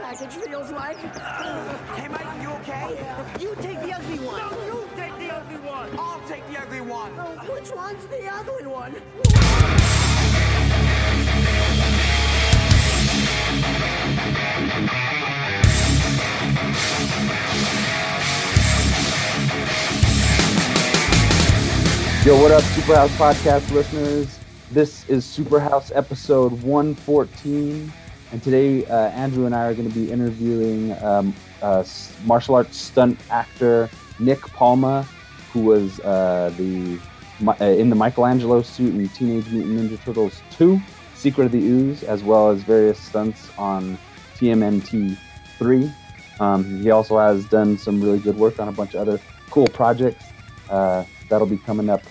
package feels like. Hey, Mike, you okay? You take the ugly one. No, you take the ugly one. I'll take the ugly one. Oh, which one's the ugly one? Yo, what up, Superhouse Podcast listeners? This is Superhouse episode 114, and today uh, Andrew and I are going to be interviewing um, uh, martial arts stunt actor Nick Palma, who was uh, the uh, in the Michelangelo suit in Teenage Mutant Ninja Turtles 2, Secret of the Ooze, as well as various stunts on TMNT 3. Um, he also has done some really good work on a bunch of other cool projects. Uh, that'll be coming up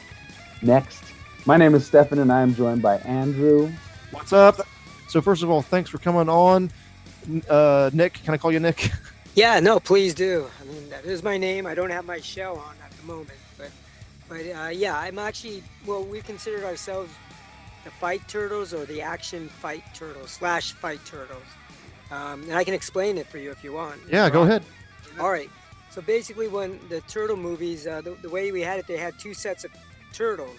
next. My name is Stefan, and I am joined by Andrew. What's up? So first of all, thanks for coming on. Uh, Nick, can I call you Nick? Yeah, no, please do. I mean, that is my name. I don't have my show on at the moment, but but uh, yeah, I'm actually well, we considered ourselves the fight turtles or the action fight turtles slash fight turtles, um, and I can explain it for you if you want. Yeah, go ahead. All right. So basically, when the turtle movies, uh, the, the way we had it, they had two sets of turtles.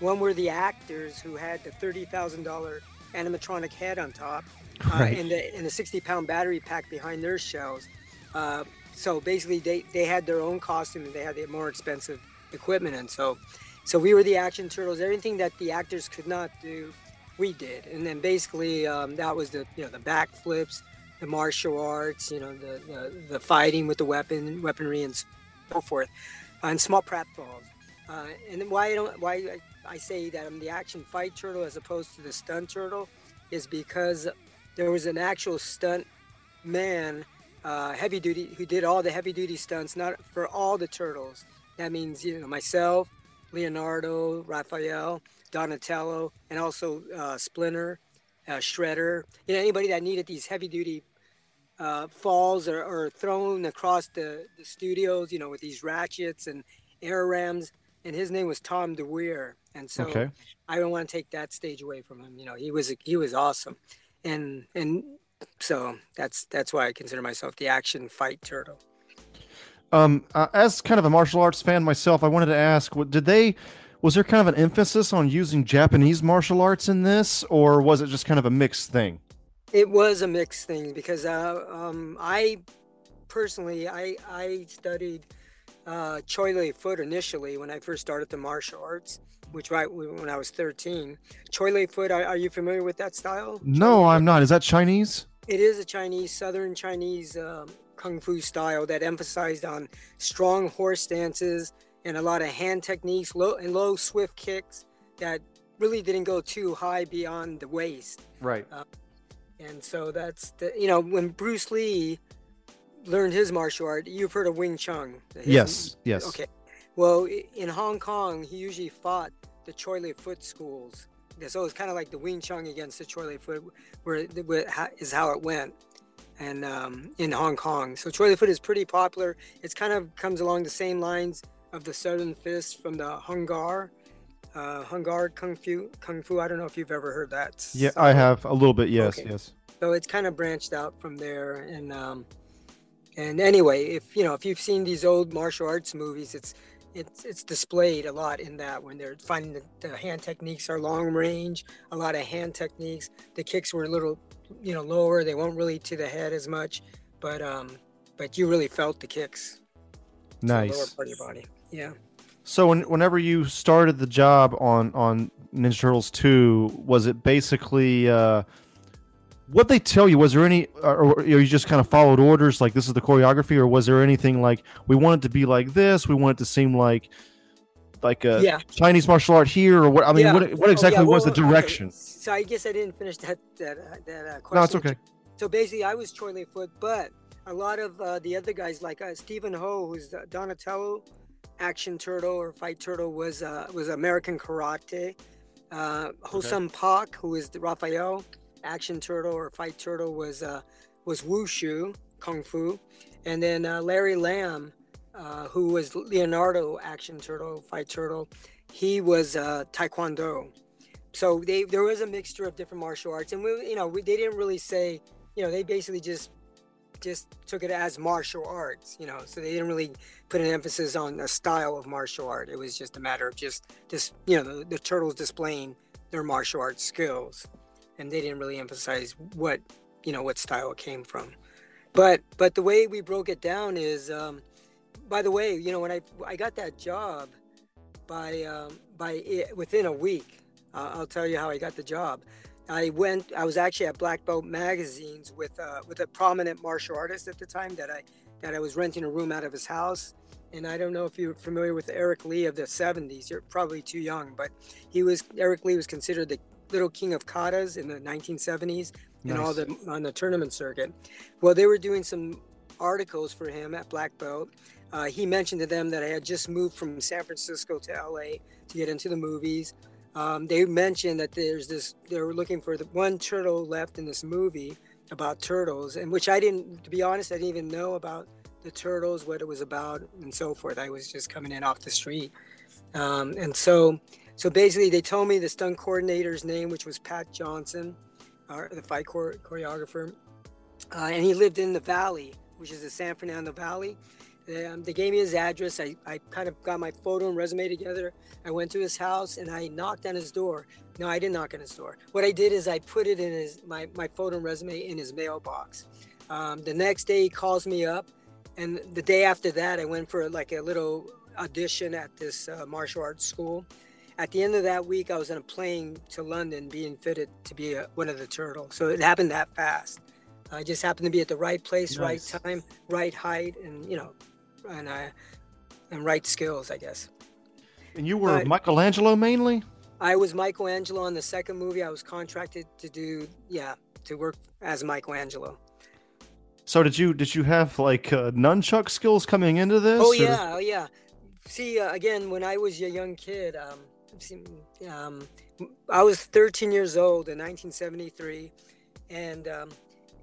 One were the actors who had the thirty thousand dollar animatronic head on top, uh, Right. and the and the sixty pound battery pack behind their shells. Uh, so basically, they they had their own costume and they had the more expensive equipment, and so so we were the action turtles. Everything that the actors could not do, we did. And then basically, um, that was the you know the backflips, the martial arts, you know the, the the fighting with the weapon weaponry and so forth, and small pratfalls. Uh, and why I don't why I say that I'm the action fight turtle as opposed to the stunt turtle is because there was an actual stunt man, uh, heavy duty, who did all the heavy duty stunts, not for all the turtles. That means you know myself, Leonardo, Raphael, Donatello, and also uh, Splinter, uh, Shredder. You know anybody that needed these heavy duty uh, falls or, or thrown across the, the studios, you know, with these ratchets and air rams. And his name was Tom DeWeer. And so Okay. I don't want to take that stage away from him. You know, he was he was awesome, and and so that's that's why I consider myself the action fight turtle. Um, uh, as kind of a martial arts fan myself, I wanted to ask: what, Did they? Was there kind of an emphasis on using Japanese martial arts in this, or was it just kind of a mixed thing? It was a mixed thing because uh, um, I personally I I studied uh, Choi Lei Foot initially when I first started the martial arts, which right when I was 13. Choi Lei Foot, are, are you familiar with that style? No, I'm not. Is that Chinese? It is a Chinese, Southern Chinese um, kung fu style that emphasized on strong horse stances and a lot of hand techniques, low and low swift kicks that really didn't go too high beyond the waist. Right. And so that's the you know when Bruce Lee learned his martial art, you've heard of Wing Chun. Yes. Yes. Okay. Well, in Hong Kong, he usually fought the Choi Lei Foot schools. So it's kind of like the Wing Chun against the Choi Lei Foot, where, where is how it went, and um, in Hong Kong. So Choi Lei Foot is pretty popular. It's kind of comes along the same lines of the Southern Fist from the Hung Gar, uh, Hung Gar Kung Fu. Kung Fu. I don't know if you've ever heard that. Yeah, I have a little bit. Yes. Okay. Yes. so it's kind of branched out from there and um and anyway if you know if you've seen these old martial arts movies it's it's it's displayed a lot in that when they're finding the, the hand techniques are long range a lot of hand techniques. The kicks were a little you know lower. They weren't really to the head as much but um but you really felt the kicks. To the lower Nice. part of your body. Yeah. So when, whenever you started the job on on Ninja Turtles 2, was it basically uh what they tell you was there any or, or you just kind of followed orders like this is the choreography or was there anything like we want it to be like this, we want it to seem like like a yeah Chinese martial art here or what I mean Yeah. what Oh, what exactly yeah, was the well, okay, direction? So I guess I didn't finish that that uh, that uh, question. No, it's okay. So basically, I was Choi Foot, but a lot of uh, the other guys, like uh, Stephen Ho, who's Donatello, Action Turtle or Fight Turtle, was uh, was American Karate. Uh, Ho Sung Pak, who is the Raphael, Action Turtle or Fight Turtle, was uh, was Wushu Kung Fu, and then uh, Larry Lam, uh, who was Leonardo, Action Turtle, Fight Turtle, he was uh, Taekwondo. So they there was a mixture of different martial arts, and we you know we, they didn't really say you know they basically just just took it as martial arts, you know. So they didn't really put an emphasis on a style of martial art. It was just a matter of just just you know the, the turtles displaying their martial arts skills, and they didn't really emphasize what you know what style it came from. But but the way we broke it down is, um, by the way, you know when I I got that job by um, by it, within a week. Uh, I'll tell you how I got the job. I went. I was actually at Black Belt Magazines with uh, with a prominent martial artist at the time that I that I was renting a room out of his house. And I don't know if you're familiar with Eric Lee of the '70s. You're probably too young, but he was Eric Lee was considered the little king of katas in the 1970s and all the on the tournament circuit. Well, they were doing some articles for him at Black Belt. Uh, he mentioned to them that I had just moved from San Francisco to LA to get into the movies. Um, they mentioned that there's this, they were looking for the one turtle left in this movie about turtles, and which I didn't, to be honest, I didn't even know about the turtles, what it was about, and so forth. I was just coming in off the street. Um, and so, so basically, they told me the stunt coordinator's name, which was Pat Johnson, uh, the fight chore- choreographer, uh, and he lived in the Valley, which is the San Fernando Valley. Um, they gave me his address. I, I kind of got my photo and resume together. I went to his house and I knocked on his door. No, I didn't knock on his door. What I did is I put it in his my, my photo and resume in his mailbox. Um, the next day he calls me up, and the day after that I went for like a little audition at this uh, martial arts school. At the end of that week, I was on a plane to London, being fitted to be a, one of the turtles. So it happened that fast. I just happened to be at the right place, Nice. right time, right height, and you know, and I and right skills, I guess. And you were Uh, Michelangelo mainly. I was Michelangelo on the second movie. I was contracted to do, yeah, to work as Michelangelo. So did you did you have like uh, nunchuck skills coming into this? Oh or- yeah, oh yeah. See, uh, again, when I was a young kid, um, um, I was 13 years old in 1973, and um,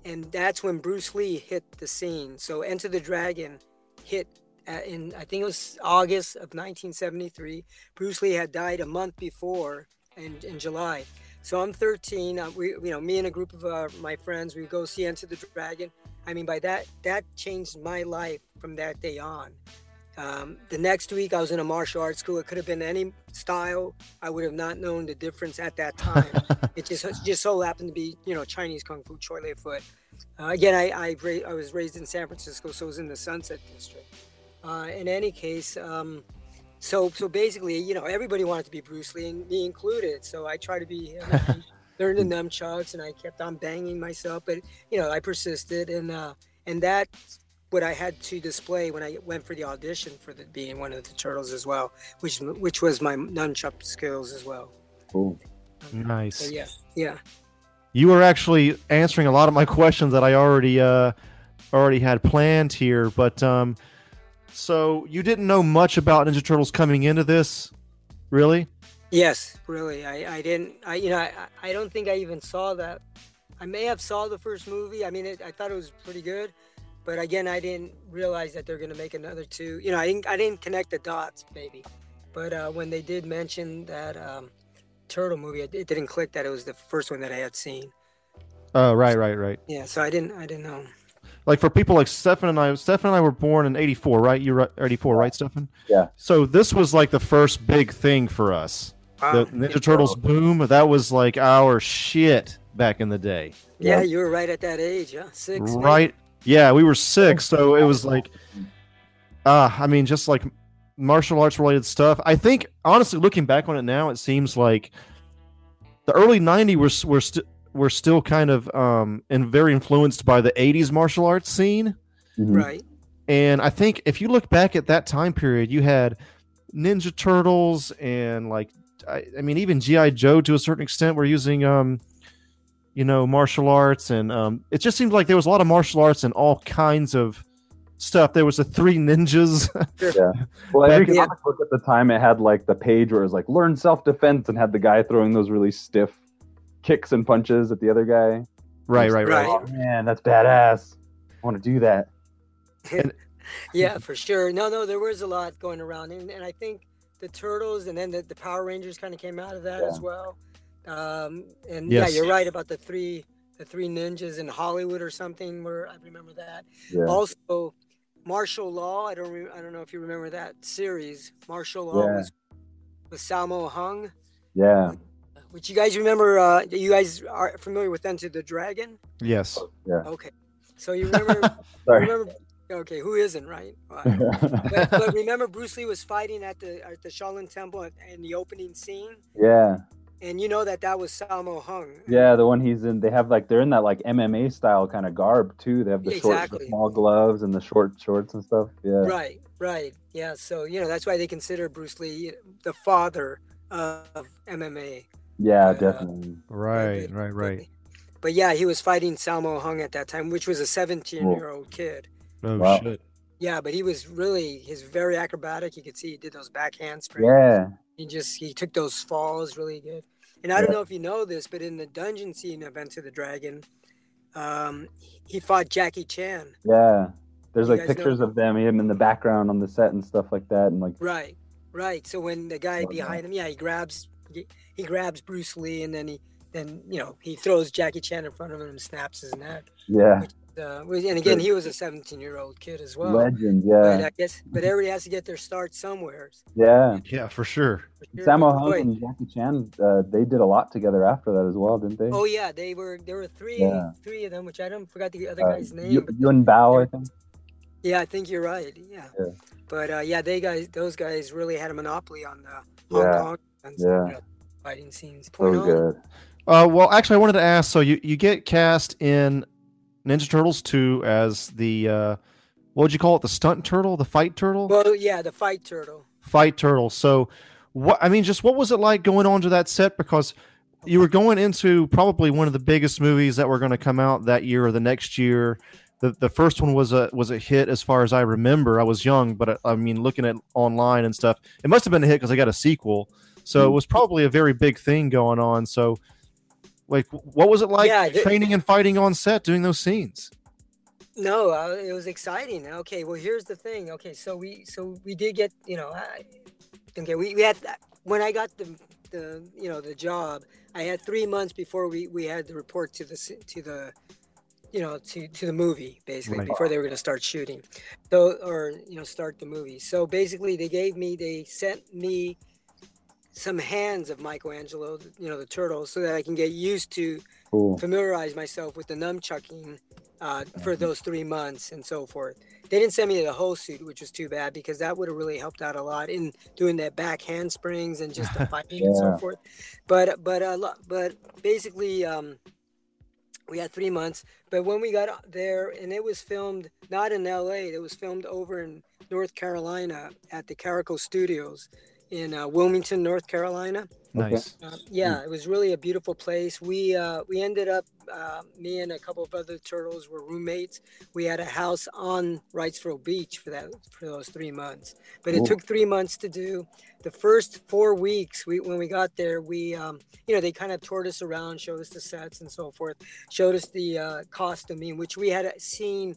and that's when Bruce Lee hit the scene. So Enter the Dragon hit uh, in I think it was August of 1973. Bruce Lee had died a month before, in, in July. So I'm 13. Uh, we, you know, me and a group of uh, my friends, we go see Enter the Dragon. I mean, by that, that changed my life from that day on. Um, the next week, I was in a martial arts school. It could have been any style. I would have not known the difference at that time. it just it just so happened to be, you know, Chinese kung fu, Choi Lei Foot. Uh, again, I I, I was raised in San Francisco, so it was in the Sunset District. Uh, in any case, um, so so basically, you know, everybody wanted to be Bruce Lee, and me included. So I tried to be him. I learned the nunchucks, and I kept on banging myself. But you know, I persisted, and uh, and that's what I had to display when I went for the audition for the, being one of the turtles as well, which which was my nunchuck skills as well. Cool. Nice. So yeah, yeah. You were actually answering a lot of my questions that I already uh already had planned here, but um so you didn't know much about Ninja Turtles coming into this, really? Yes, really. I, I didn't. I you know I, I don't think I even saw that. I may have saw the first movie. I mean, it, I thought it was pretty good, but again, I didn't realize that they're gonna make another two. You know, I didn't I didn't connect the dots, maybe. But uh, when they did mention that um, turtle movie, it, it didn't click that it was the first one that I had seen. Oh, right, right, right. Yeah, so I didn't I didn't know. Like for people like Stefan and I, Stefan and I were born in '84, right? You were 84, right, Stefan? Yeah. So this was like the first big thing for us. Wow. The Ninja Turtles boom. That was like our shit back in the day. Yeah, Yeah. you were right at that age, huh? Six. maybe? Right. Yeah, we were six, so it was like, uh, I mean, just like martial arts related stuff. I think, honestly, looking back on it now, it seems like the early '90s were were, st- were still kind of um and very influenced by the '80s martial arts scene. Mhm. Right. And I think if you look back at that time period, you had Ninja Turtles and like, I, I mean, even GI Joe to a certain extent were using, um, you know, martial arts, and um, it just seemed like there was a lot of martial arts and all kinds of stuff. There was the Three Ninjas. Well, every Yeah. comic book at the time, it had like the page where it was like learn self defense and had the guy throwing those really stiff kicks and punches at the other guy. right, right, right. Right. Oh man, that's badass. I want to do that. yeah, for sure. No, no, there was a lot going around, and, and I think the Turtles and then the, the Power Rangers kind of came out of that Yeah. as well. Um, and Yes. yeah, you're right about the three the three ninjas in Hollywood or something. Where I remember that. Yeah. Also, Martial Law. I don't. Re- I don't know if you remember that series. Martial Law Yeah. was with Sammo Hung. Yeah. Which you guys remember? Uh, you guys are familiar with Enter the Dragon? Yes. Yeah. Okay. So you remember? Sorry. remember? Okay, who isn't right? Right. but, but remember, Bruce Lee was fighting at the at the Shaolin Temple in the opening scene, yeah. And you know that that was Sammo Hung. Yeah, the one he's in. They have like they're in that like MMA style kind of garb too. They have the short, the small gloves and the short shorts and stuff. Yeah. Right, right. Yeah, so you know that's why they consider Bruce Lee the father of MMA. Yeah, Uh, definitely. Right. But- Right. Right. But yeah, he was fighting Sammo Hung at that time, which was a 17-year-old kid. Oh Wow. shit. Yeah, but he was really he's very acrobatic. You could see he did those back handsprings. Yeah. He just he took those falls really good. And I don't know if you know this, but in the dungeon scene of Enter the Dragon, um, he fought Jackie Chan. Yeah. There's You like guys know- pictures of them, him in the background on the set and stuff like that, and like Right, right. So when the guy Oh, behind him, yeah, he grabs he, he grabs Bruce Lee, and then he then you know he throws Jackie Chan in front of him and snaps his neck. yeah, Uh, and again, he was a 17 year old kid as well. legend. But Yeah, I guess, but everybody has to get their start somewhere. yeah. Yeah, for sure. for sure. Sammo Hung and Jackie Chan, uh, they did a lot together after that as well, didn't they? Oh yeah, they were there were three Yeah. three of them, which I don't forgot the other Uh, guy's name. Yu- but Yuen Biao, I think. yeah, I think you're right. Yeah. Yeah. But uh, yeah, they guys those guys really had a monopoly on the Hong Yeah. Kong and, Yeah. fighting scenes. Point So on. good. Uh, well, actually, I wanted to ask. So you you get cast in Ninja Turtles two as the uh, what would you call it? The stunt turtle, the fight turtle, Well, yeah, the fight turtle. fight turtle. So what? I mean, just what was it like going onto that set? Because you were going into probably one of the biggest movies that were going to come out that year or the next year. The, the first one was a was a hit as far as I remember. I was young, but I, I mean, looking at online and stuff, it must have been a hit because I got a sequel. So it was probably a very big thing going on. So, like, what was it like Yeah, the- training and fighting on set, doing those scenes? No, uh, it was exciting. Okay, well, here's the thing. Okay, so we so we did get you know, I, okay, we, we had when I got the the you know the job, I had three months before we we had to report to the to the you know to to the movie basically Right. before they were going to start shooting, so or you know start the movie. So basically, they gave me they sent me some hands of Michelangelo, you know, the turtle, so that I can get used to Cool. familiarize myself with the nunchucking uh, for those three months and so forth. They didn't send me the whole suit, which was too bad because that would have really helped out a lot in doing that back handsprings and just the fighting and so forth. But but uh, but basically, um, we had three months. But when we got there, and it was filmed not in L.A., it was filmed over in North Carolina at the Carolco Studios in uh, Wilmington, North Carolina. Nice. Uh, yeah, it was really a beautiful place. We uh, we ended up, uh, me and a couple of other turtles were roommates. We had a house on Wrightsville Beach for that for those three months. But it Cool. took three months to do. The first four weeks, we when we got there, we um, you know they kind of toured us around, showed us the sets and so forth, showed us the uh, costuming, which we had seen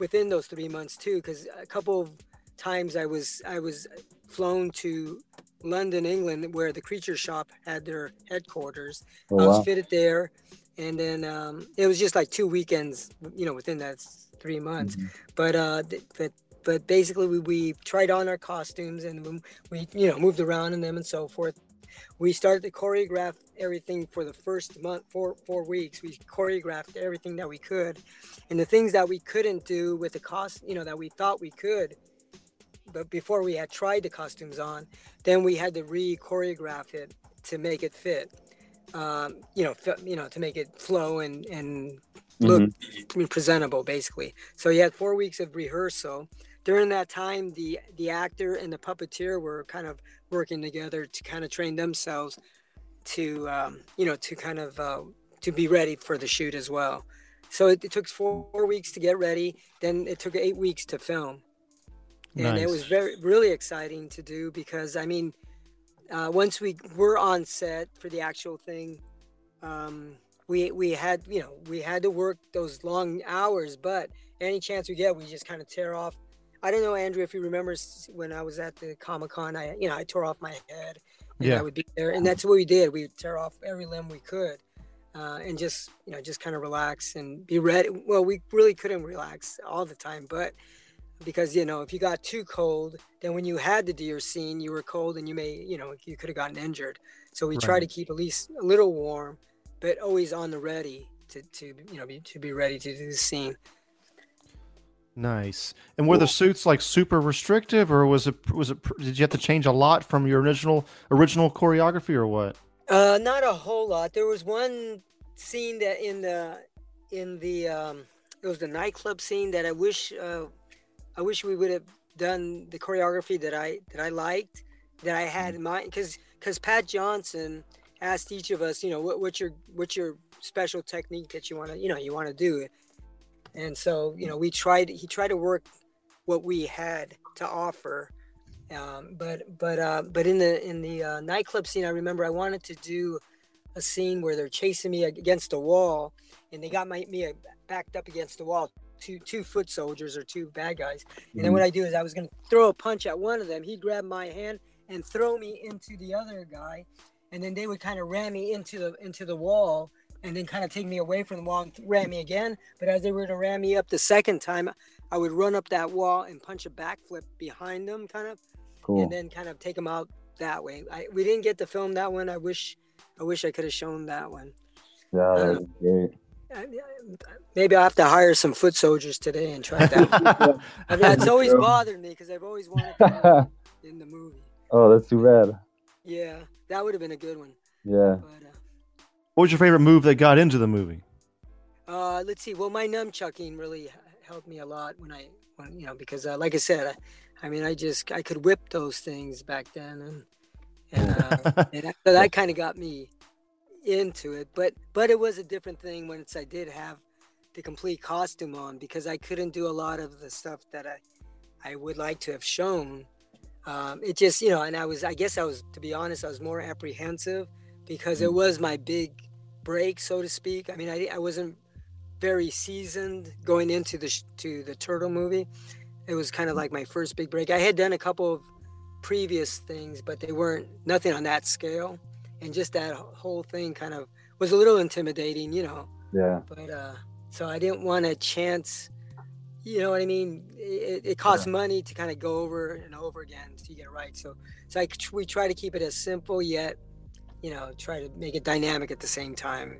within those three months too. Because a couple of times I was I was flown to London, England, where the Creature Shop had their headquarters. Oh, I was fitted there, and then um, it was just like two weekends, you know, within that three months. Mhm. But uh, th- but but basically, we, we tried on our costumes and we, we you know moved around in them and so forth. We started to choreograph everything for the first month, four four weeks. We choreographed everything that we could, and the things that we couldn't do with the cost, you know, that we thought we could. But before we had tried the costumes on, then we had to re-choreograph it to make it fit. Um, you know, you know, to make it flow and and look Mhm. presentable, basically. So you had four weeks of rehearsal. During that time, the the actor and the puppeteer were kind of working together to kind of train themselves to um, you know to kind of uh, to be ready for the shoot as well. So it, it took four weeks to get ready. Then it took eight weeks to film and it was very really exciting to do because I mean, uh, once we were on set for the actual thing, um, we we had you know we had to work those long hours, but any chance we get, we just kind of tear off. I don't know, Andrew, if you remember when I was at the Comic Con, I you know I tore off my head. And Yeah. I would be there, and that's what we did. We would tear off every limb we could. uh, and just you know just kind of relax and be ready. Well, we really couldn't relax all the time, but because you know if you got too cold, then when you had to do your scene, you were cold and you may you know you could have gotten injured. So we try to keep at least a little warm, but always on the ready to to you know be, to be ready to do the scene. Nice. And were the suits like super restrictive, or was it was it did you have to change a lot from your original original choreography, or what? Uh, not a whole lot. There was one scene that in the in the um, it was the nightclub scene that I wish uh, I wish we would have done the choreography that I that I liked that I had in mind because because Pat Johnson asked each of us, you know, what, what's your what's your special technique that you want to you know you want to do, and so you know we tried he tried to work what we had to offer um, but but uh, but in the in the uh, nightclub scene, I remember I wanted to do a scene where they're chasing me against the wall, and they got my me uh, backed up against the wall, two two foot soldiers or two bad guys. And then mm-hmm. what I do is I was gonna throw a punch at one of them. He'd grab my hand and throw me into the other guy, and then they would kind of ram me into the into the wall. And then kind of take me away from the wall and ram me again. But as they were to ram me up the second time, I would run up that wall and punch a backflip behind them, kind of Cool. and then kind of take them out that way. I, we didn't get to film that one. I wish, I wish I could have shown that one. yeah, that's uh, great. I- I- Maybe I'll have to hire some foot soldiers today and try that. I mean, it's always bothered me because I've always wanted to be in the movie. oh, that's too bad. Yeah, that would have been a good one. Yeah. But What was your favorite move that got into the movie? uh, uh, let's see. Well, my nunchucking really helped me a lot when I, when you know, because uh, like I said, I, I mean, I just I could whip those things back then, and and, uh, and that, so that kind of got me into it. But but it was a different thing once I did have the complete costume on because I couldn't do a lot of the stuff that I I would like to have shown. Um, it just you know, and I was I guess I was to be honest, I was more apprehensive because it was my big break, so to speak. I mean, I I wasn't very seasoned going into the sh- to the turtle movie. It was kind of like my first big break. I had done a couple of previous things, but they weren't nothing on that scale. And just that whole thing kind of was a little intimidating, you know. Yeah. But uh, so I didn't want a chance. You know what I mean? It, it costs money to kind of go over and over again to get it right. So so I, we try to keep it as simple yet, you know, try to make it dynamic at the same time,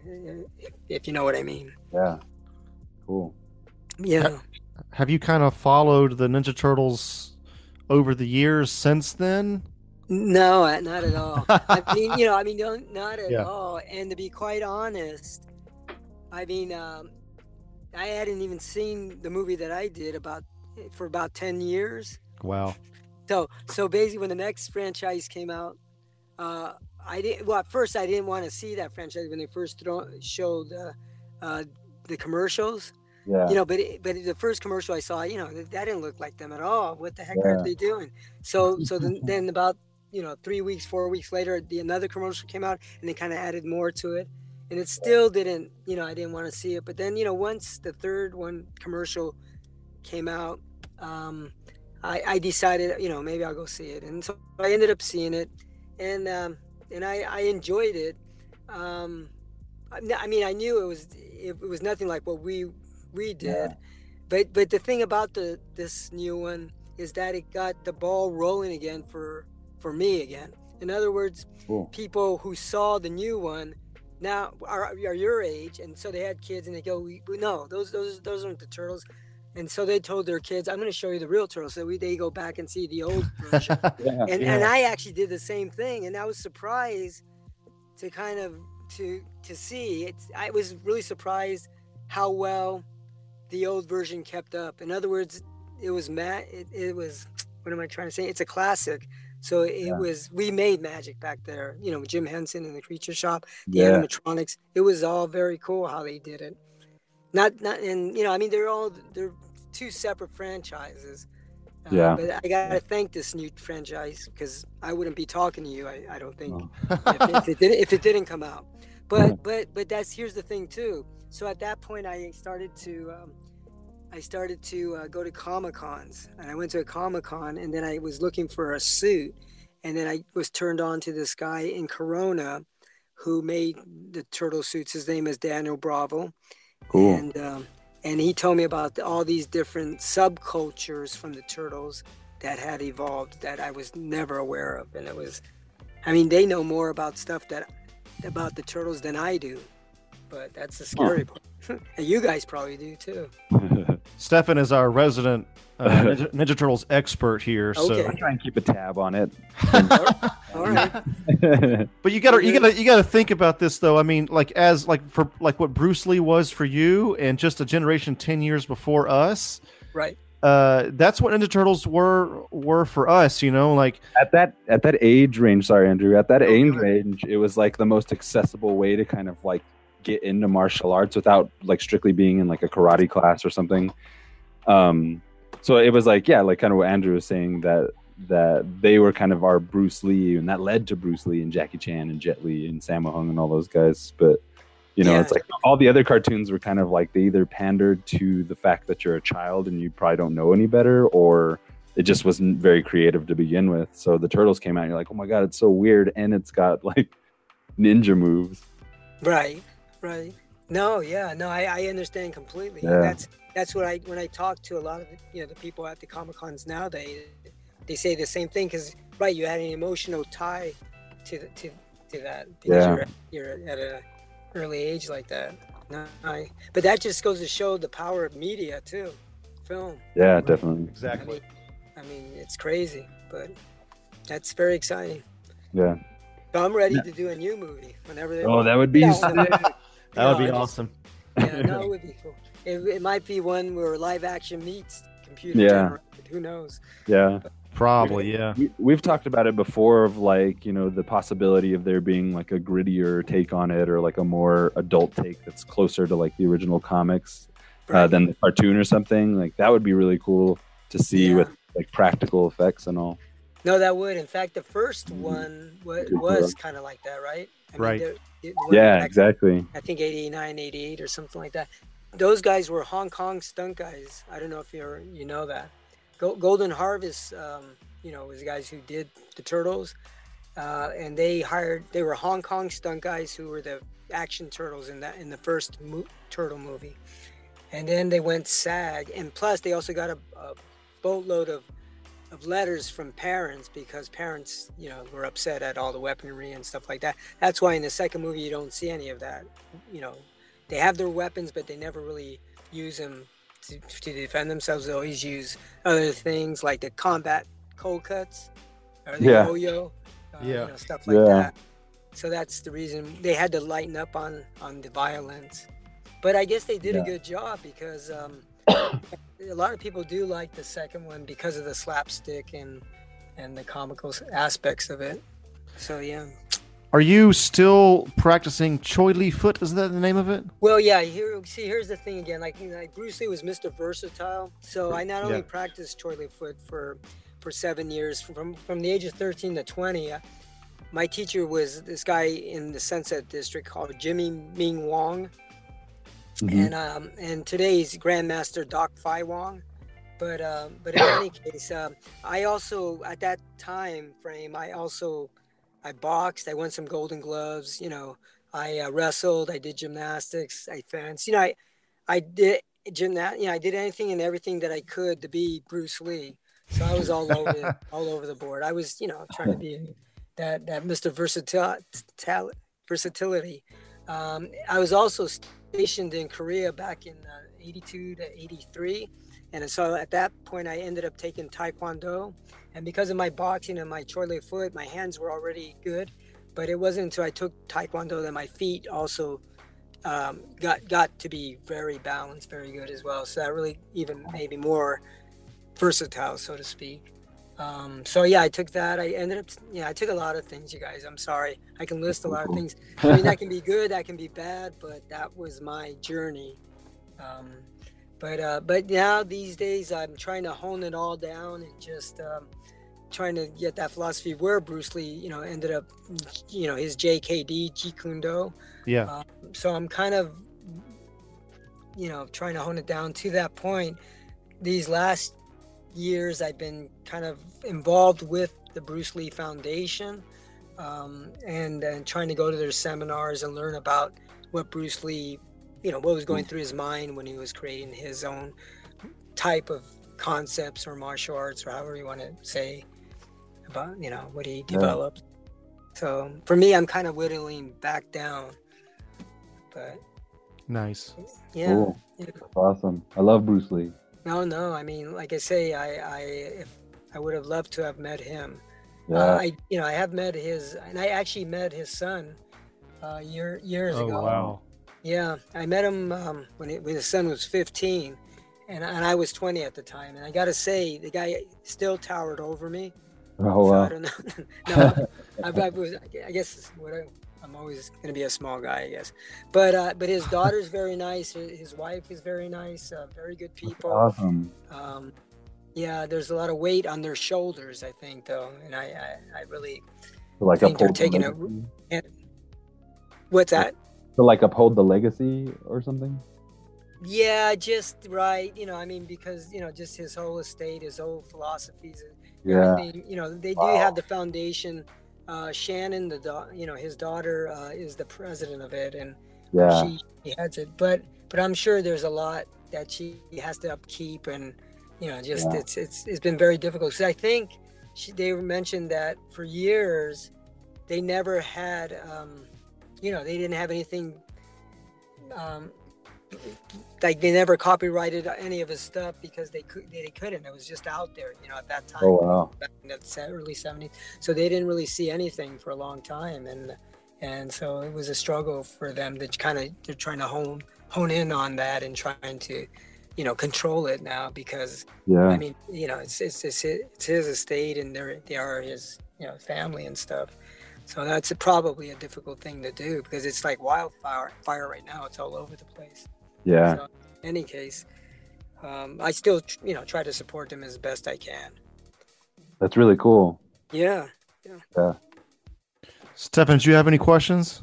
if, if you know what I mean. Yeah. Cool. Yeah. Have you kind of followed the Ninja Turtles over the years since then? No, uh, not at all. I mean, you know, I mean, no, not at Yeah. all. And to be quite honest, I mean, um, I hadn't even seen the movie that I did about for about ten years. Wow. So, so basically, when the next franchise came out, uh, I didn't. Well, at first, I didn't want to see that franchise when they first throw, showed uh, uh, the commercials. Yeah. You know, but it, but the first commercial I saw, you know, that, that didn't look like them at all. What the heck Yeah. are they doing? So, so then, then about you know three weeks, four weeks later, the another commercial came out, and they kind of added more to it, and it still didn't. You know, I didn't want to see it. But then, you know, once the third one commercial came out, um, I, I decided, you know, maybe I'll go see it, and so I ended up seeing it, and um, and I, I enjoyed it. Um, I I mean, I knew it was it, was nothing like what we we did, but but the thing about the this new one is that it got the ball rolling again for for me again. In other words, Cool. people who saw the new one now are, are your age, and so they had kids, and they go, we, "No, those those those aren't the turtles." And so they told their kids, "I'm going to show you the real turtles." So we, they go back and see the old version Yeah. and and I actually did the same thing, and I was surprised to kind of to to see it. I was really surprised how well the old version kept up. In other words, it was Matt. it, it was what am I trying to say? It's a classic. So it Yeah. was we made magic back there. You know, Jim Henson and the Creature Shop, the Yeah. animatronics. It was all very cool how they did it. Not not and you know, I mean they're all they're two separate franchises. Uh, Yeah. But I gotta thank this new franchise because I wouldn't be talking to you. I, I don't think No. if, if it didn't if it didn't come out. But but but that's here's the thing too. So at that point, I started to um, I started to uh, go to comic cons, and I went to a comic con, and then I was looking for a suit, and then I was turned on to this guy in Corona who made the turtle suits. His name is Daniel Bravo, Cool. and um, and he told me about all these different subcultures from the turtles that had evolved that I was never aware of, and it was, I mean, they know more about stuff that about the turtles than I do, but that's the scary part. and you guys probably do too. Stefan is our resident uh, Ninja, Ninja Turtles expert here. Okay. I try and keep a tab on it. All right. But you gotta, you gotta, you gotta think about this though. I mean, like as like for like what Bruce Lee was for you, and just a generation ten years before us. Right. Uh, that's what Ninja Turtles were were for us. You know, like at that at that age range, sorry, Andrew. At that Oh, age range, it was like the most accessible way to kind of like get into martial arts without like strictly being in like a karate class or something. Um, so it was like yeah, like kind of what Andrew was saying that that they were kind of our Bruce Lee, and that led to Bruce Lee and Jackie Chan and Jet Li and Sammo Hung and all those guys. But you know, Yeah. it's like all the other cartoons were kind of like they either pandered to the fact that you're a child and you probably don't know any better, or it just wasn't very creative to begin with. So the turtles came out, and you're like, oh my god, it's so weird, and it's got like ninja moves. Right, right. No, yeah, no, I, I understand completely. Yeah. That's that's what I when I talk to a lot of you know the people at the comic cons nowadays, they say the same thing because right, you had an emotional tie to to to that because Yeah. you're you're at a early age like that. No, I, but that just goes to show the power of media too, film. Yeah, definitely. I exactly. mean, I mean, it's crazy, but that's very exciting. Yeah. So I'm ready to do a new movie whenever they. Oh, that would be Yeah. sick. That would be I just- awesome. yeah, no, it would be cool. It, it might be one where live action meets computer Yeah. generated. Who knows? yeah. Probably, yeah. We, we've talked about it before of like you know the possibility of there being like a grittier take on it or like a more adult take that's closer to like the original comics uh, than the cartoon or something like that would be really cool to see Yeah. with like practical effects and all No, that would. In fact, the first one was, was kind of like that, right? I Right. there- it yeah back- exactly I think 89, 88 or something like that. Those guys were Hong Kong stunt guys. I don't know if you're you know that. Golden Harvest, um, you know, was the guys who did the Turtles, uh, and they hired. They were Hong Kong stunt guys who were the action turtles in that in the first mo- turtle movie, and then they went SAG, and plus they also got a, a boatload of of letters from parents because parents, you know, were upset at all the weaponry and stuff like that. That's why in the second movie you don't see any of that. You know, they have their weapons, but they never really use them to, to defend themselves. They always use other things like the combat cold cuts or the Yeah. yo-yo, uh, Yeah. you know, stuff like Yeah. that. So that's the reason they had to lighten up on on the violence. But I guess they did a good job because um, a lot of people do like the second one because of the slapstick and and the comical aspects of it. So yeah. Are you still practicing Choi Lee Foot? Is that the name of it? Well, yeah. Here, see, here's the thing again. Like, like Bruce Lee was Mr. Versatile. So I not only Yeah. practiced Choi Lee Foot for for seven years, from from the age of 13 to 20. uh, My teacher was this guy in the Sunset District called Jimmy Ming Wong, Mhm. and um, and today's Grandmaster Doc Fai Wong. But um, but in any case, um, I also at that time frame, I also I boxed. I won some Golden Gloves. You know, I uh, wrestled. I did gymnastics. I fenced. You know, I I did gymnast. You know, I did anything and everything that I could to be Bruce Lee. So I was all over the, all over the board. I was you know trying to be that that Mr. Versatil versatility. Um, I was also stationed in Korea back in uh, 82 to 83. And so at that point, I ended up taking Taekwondo. And because of my boxing and my Choi Lee foot, my hands were already good. But it wasn't until I took Taekwondo that my feet also um, got got to be very balanced, very good as well. So that really even made me more versatile, so to speak. Um, so yeah, I took that. I ended up, yeah, I took a lot of things, you guys. I'm sorry. I can list a lot of things. I mean, that can be good, that can be bad, but that was my journey. Um, but uh, but now these days, I'm trying to hone it all down and just um, trying to get that philosophy where Bruce Lee, you know, ended up, you know, his JKD, Jeet Kune Do. Yeah. Um, so I'm kind of, you know, trying to hone it down to that point. These last years, I've been kind of involved with the Bruce Lee Foundation, um, and and trying to go to their seminars and learn about what Bruce Lee, you know, what was going through his mind when he was creating his own type of concepts or martial arts or however you want to say about you know what he Yeah. developed. So for me, I'm kind of whittling back down, but Nice. yeah. Cool. yeah. That's awesome. I love Bruce Lee. No, no. I mean, like I say, I, I, if I would have loved to have met him. Yeah. Uh, I, you know, I have met his, and I actually met his son, uh, year years Oh ago. wow. Yeah, I met him um, when, it, when his son was 15, and and I was 20 at the time. And I got to say, the guy still towered over me. oh So I don't know. no, I, I was. I guess what I, I'm always going to be a small guy, I guess. But uh, but his daughter's very nice. His wife is very nice. Uh, very good people. Awesome. Um, yeah, there's a lot of weight on their shoulders, I think, though, and I I, I really like think they're uphold the taking a- what's that? to like uphold the legacy or something. Yeah, just right. You know, I mean, because you know, just his whole estate, his whole philosophies, Yeah. everything. You know, they do have the foundation. Uh, Shannon, the da- you know, his daughter uh, is the president of it, and Yeah. she, she heads it. But but I'm sure there's a lot that she has to upkeep, and you know, just Yeah. it's it's it's been very difficult. So I think she, they mentioned that for years they never had, um, you know, they didn't have anything. Um, like they never copyrighted any of his stuff because they could they couldn't. It was just out there you know at that time. Oh wow. back in the early 70s so they didn't really see anything for a long time. And and so it was a struggle for them to kind of they're trying to hone hone in on that and trying to you know control it now because Yeah. I mean you know it's it's it's, his- it's his estate and they're they are his you know family and stuff. So that's probably a difficult thing to do because it's like wildfire fire right now. It's all over the place yeah. so in any case um, I still you know try to support them as best I can That's really cool. yeah Yeah. Stefan, do you have any questions?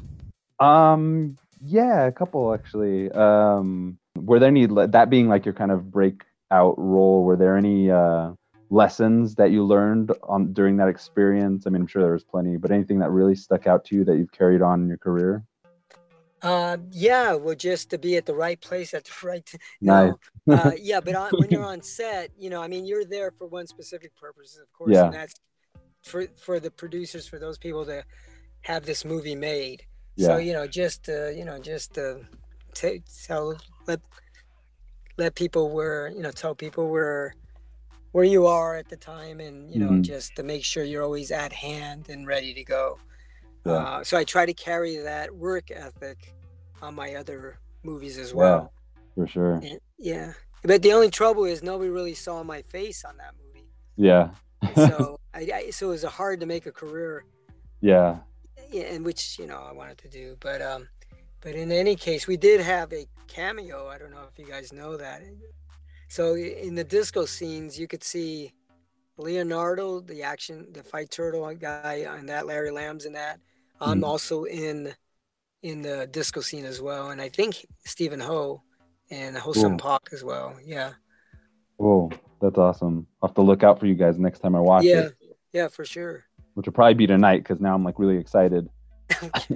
Um. Yeah, a couple actually. Um. Were there any that being like your kind of breakout role? Were there any uh lessons that you learned on during that experience? I mean, I'm sure there was plenty, but anything that really stuck out to you that you've carried on in your career? Uh, yeah, well, just to be at the right place at the right time. No, uh, yeah, but on, when you're on set, you know, I mean, you're there for one specific purpose, of course, Yeah. and that's for for the producers, for those people to have this movie made. Yeah. So you know, just uh, you know, just uh, t- tell let let people where you know tell people where where you are at the time, and you know, Mhm. just to make sure you're always at hand and ready to go. Yeah. Uh, so I try to carry that work ethic on my other movies as Yeah. well. For sure. And- yeah, but the only trouble is nobody really saw my face on that movie. Yeah. So I, I so it was hard to make a career Yeah. yeah, in which you know I wanted to do. But um, but in any case, we did have a cameo. I don't know if you guys know that. So in the disco scenes, you could see Leonardo, the action, the fight turtle guy, and that Larry Lam's in that. I'm Mhm. also in in the disco scene as well, and I think Stephen Ho and Ho Sung Cool. Pak as well. Yeah, Whoa, that's awesome. I'll have to look out for you guys next time I watch yeah, it, yeah, for sure. which will probably be tonight because now I'm like really excited.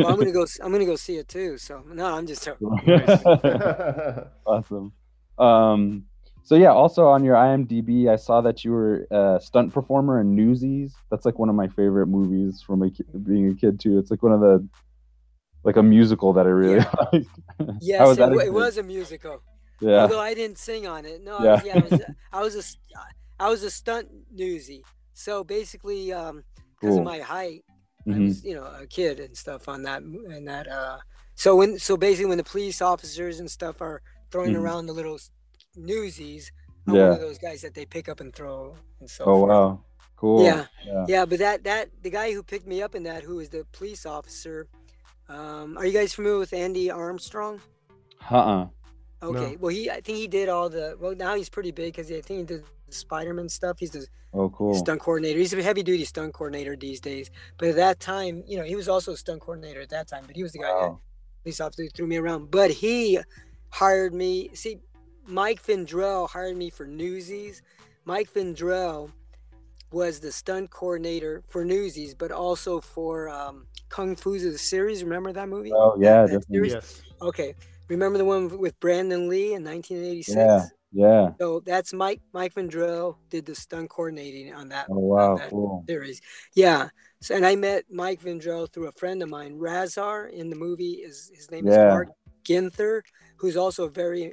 Well, I'm gonna go. I'm gonna go see it too. So no, I'm just awesome. Um, so yeah, also on your IMDb, I saw that you were a stunt performer in Newsies. That's like one of my favorite movies from a, ki- being a kid too. It's like one of the like a musical that I really liked. How Yes, was it, it was a musical. Yeah. Although I didn't sing on it. No, I Yeah. was, yeah, I was, I was a, I was a stunt newsie. So basically, um, because Cool. of my height, I Mhm. was, you know, a kid and stuff on that, and that. Uh, so when, so basically, when the police officers and stuff are throwing Mhm. around the little newsies, I'm Yeah. one of those guys that they pick up and throw and so Oh forth. wow. Cool. Yeah. Yeah. Yeah, but that that the guy who picked me up in that, who was the police officer. Um, are you guys familiar with Andy Armstrong? Uh-uh. Okay. Well, he I think he did all the. Well, now he's pretty big because I think he did the Spider-Man stuff. He's the Oh cool. stunt coordinator. He's a heavy-duty stunt coordinator these days. But at that time, you know, he was also a stunt coordinator at that time. But he was the guy that police officer threw me around. But he hired me. See, Mike Vendrell hired me for Newsies. Mike Vendrell was the stunt coordinator for Newsies, but also for um, Kung Fu the series. Remember that movie? Oh yeah, That definitely. series? Yes. Okay. Remember the one with Brandon Lee in 1986? Yeah, yeah. So that's Mike Mike Vendrell did the stunt coordinating on that Oh wow, that- cool. series. Yeah. So and I met Mike Vendrell through a friend of mine. Rahzar in the movie is his name is Mark Ginther, who's also a very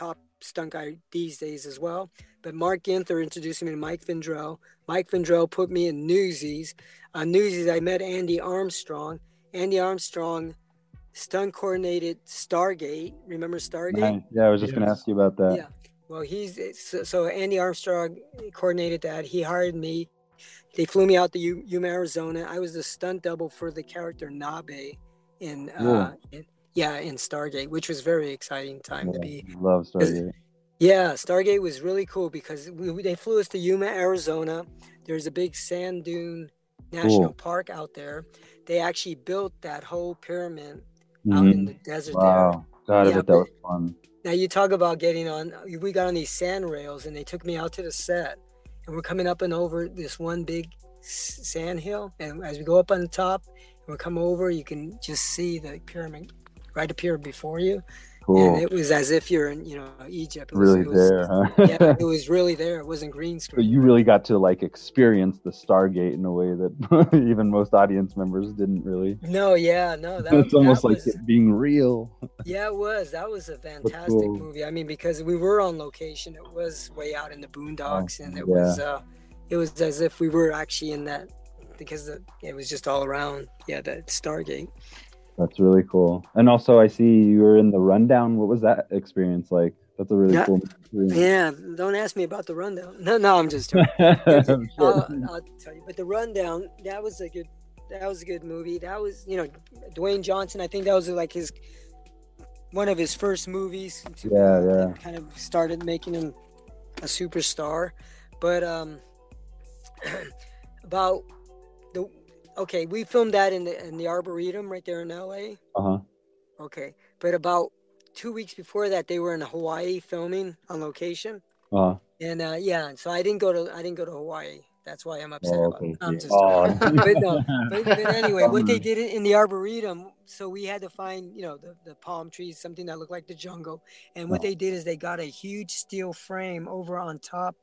top stunt guy these days as well. But Mark Ginther introduced me to Mike Vendrell. Mike Vendrell put me in Newsies. On Newsies, I met Andy Armstrong. Andy Armstrong stunt coordinated Stargate. Remember Stargate? Nice. Yeah, I was just gonna ask you about that. Yeah. Well, he's so, so Andy Armstrong coordinated that. He hired me. They flew me out to U- Yuma, Arizona. I was the stunt double for the character Nabe in, uh, in yeah in Stargate, which was very exciting time to be. Love Stargate. Yeah, Stargate was really cool because we, they flew us to Yuma, Arizona. There's a big sand dune national Cool. park out there. They actually built that whole pyramid out Mhm. in the desert there. Wow, God, I Yeah, bet that was fun. Now you talk about getting on. We got on these sand rails, and they took me out to the set, and we're coming up and over this one big sand hill. And as we go up on the top, and we come over, you can just see the pyramid right here before you, Cool. and it was as if you're in, you know, Egypt. It was, really it was, there, huh? yeah, it was really there. It wasn't green So screen. you really got to like experience the Stargate in a way that even most audience members didn't really. No, yeah, no, that, it's almost that like was, it being real. yeah, it was. That was a fantastic cool. movie. I mean, because we were on location, it was way out in the boondocks, and it Oh, yeah. was, uh, it was as if we were actually in that, because the, it was just all around. Yeah, that Stargate. That's really cool. And also, I see you were in the rundown. What was that experience like? That's a really cool experience. Yeah, don't ask me about the rundown. No, no, I'm just joking. I'm sure. I'll, I'll tell you. But the rundown, that was a good, that was a good movie. That was, you know, Dwayne Johnson. I think that was like his, one of his first movies. to, Yeah, uh, yeah. Kind of started making him a superstar. But um, about okay, we filmed that in the in the Arboretum right there in L.A. Uh-huh. Okay, but about two weeks before that, they were in Hawaii filming on location. Uh-huh. And uh, yeah, so I didn't go to I didn't go to Hawaii. That's why I'm upset Oh, about okay. it. I'm just Oh. but no, but, but anyway, what they did in the arboretum, so we had to find, you know, the, the palm trees, something that looked like the jungle. And what Oh. they did is they got a huge steel frame over on top,